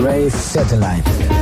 Rave Satellite.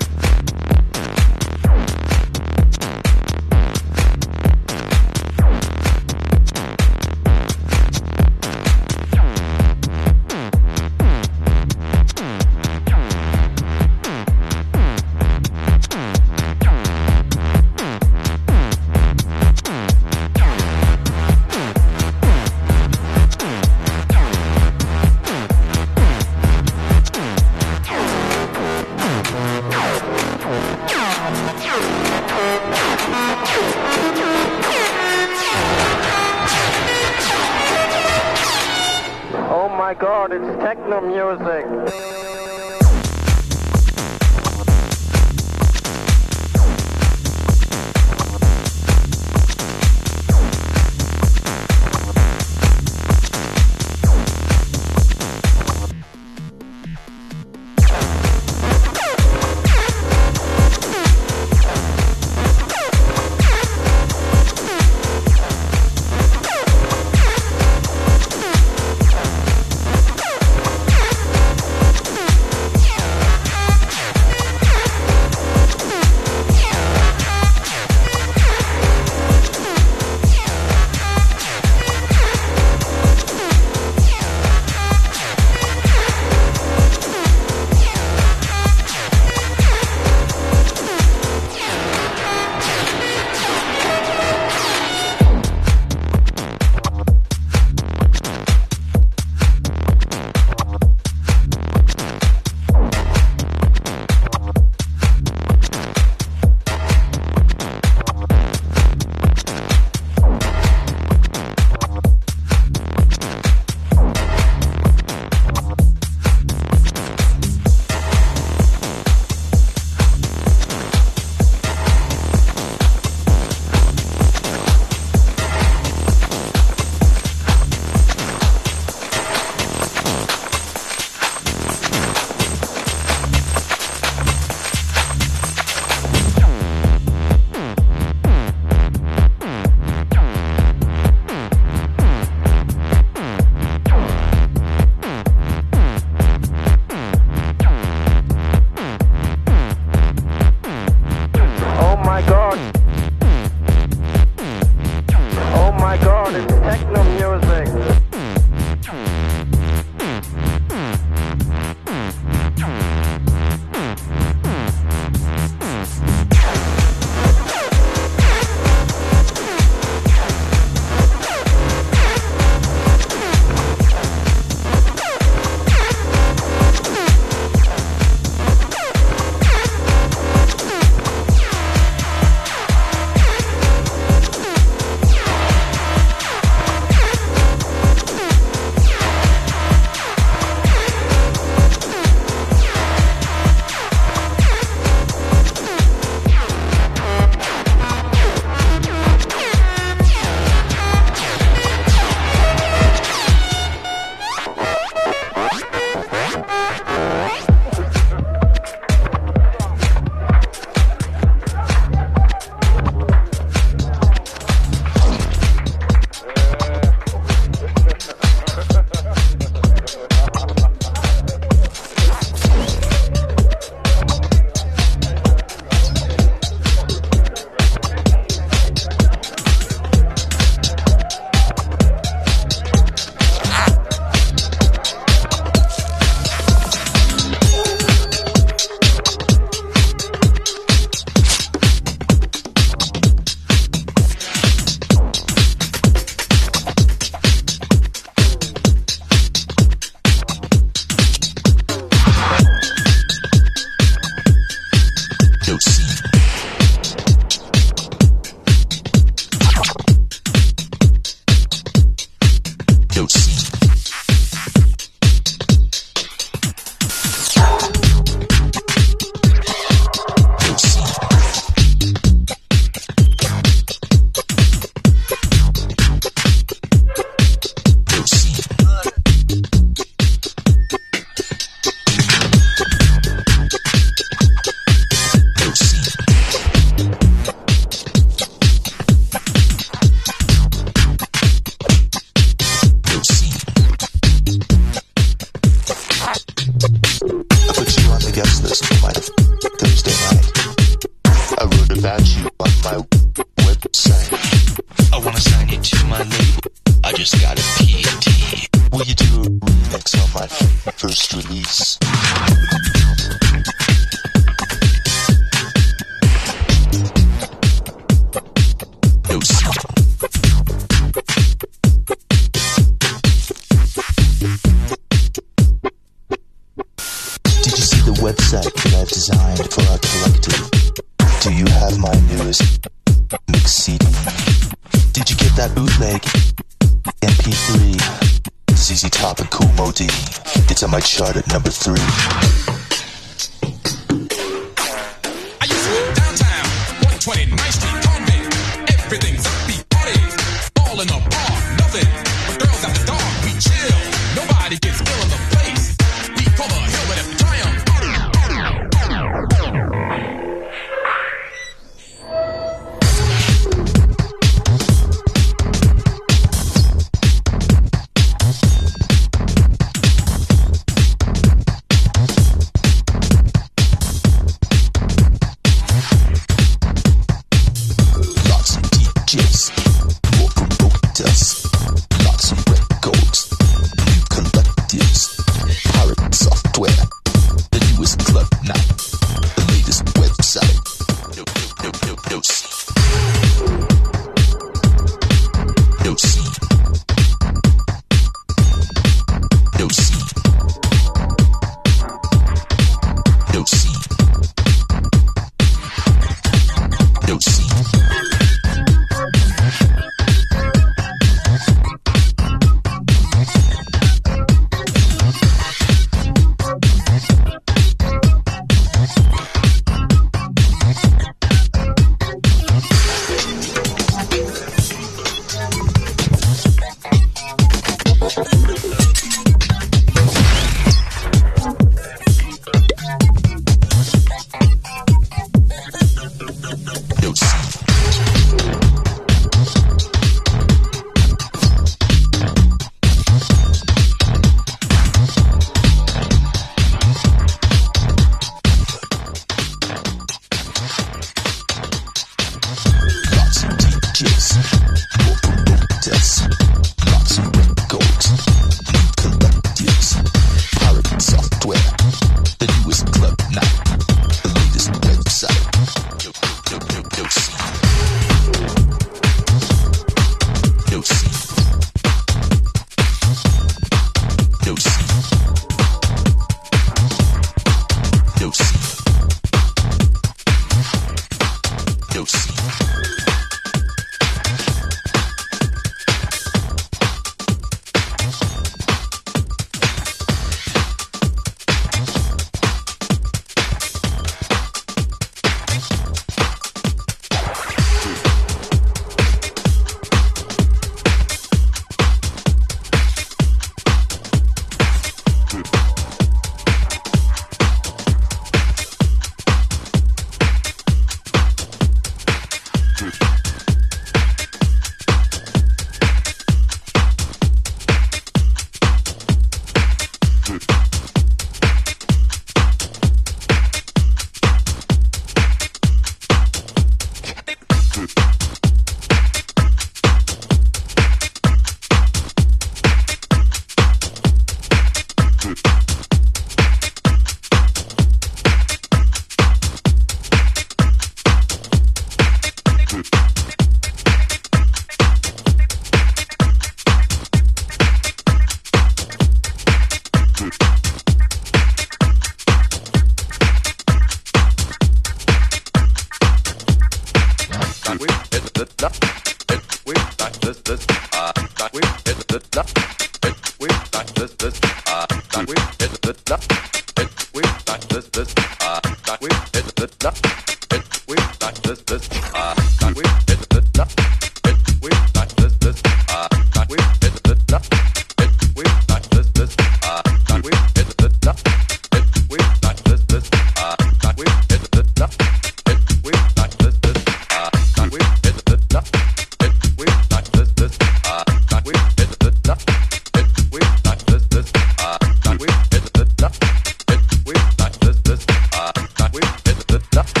No.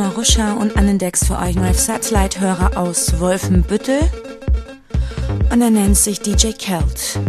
Maruscha und an den Decks für euch North Satellite-Hörer aus Wolfenbüttel. Und er nennt sich DJ Kelt.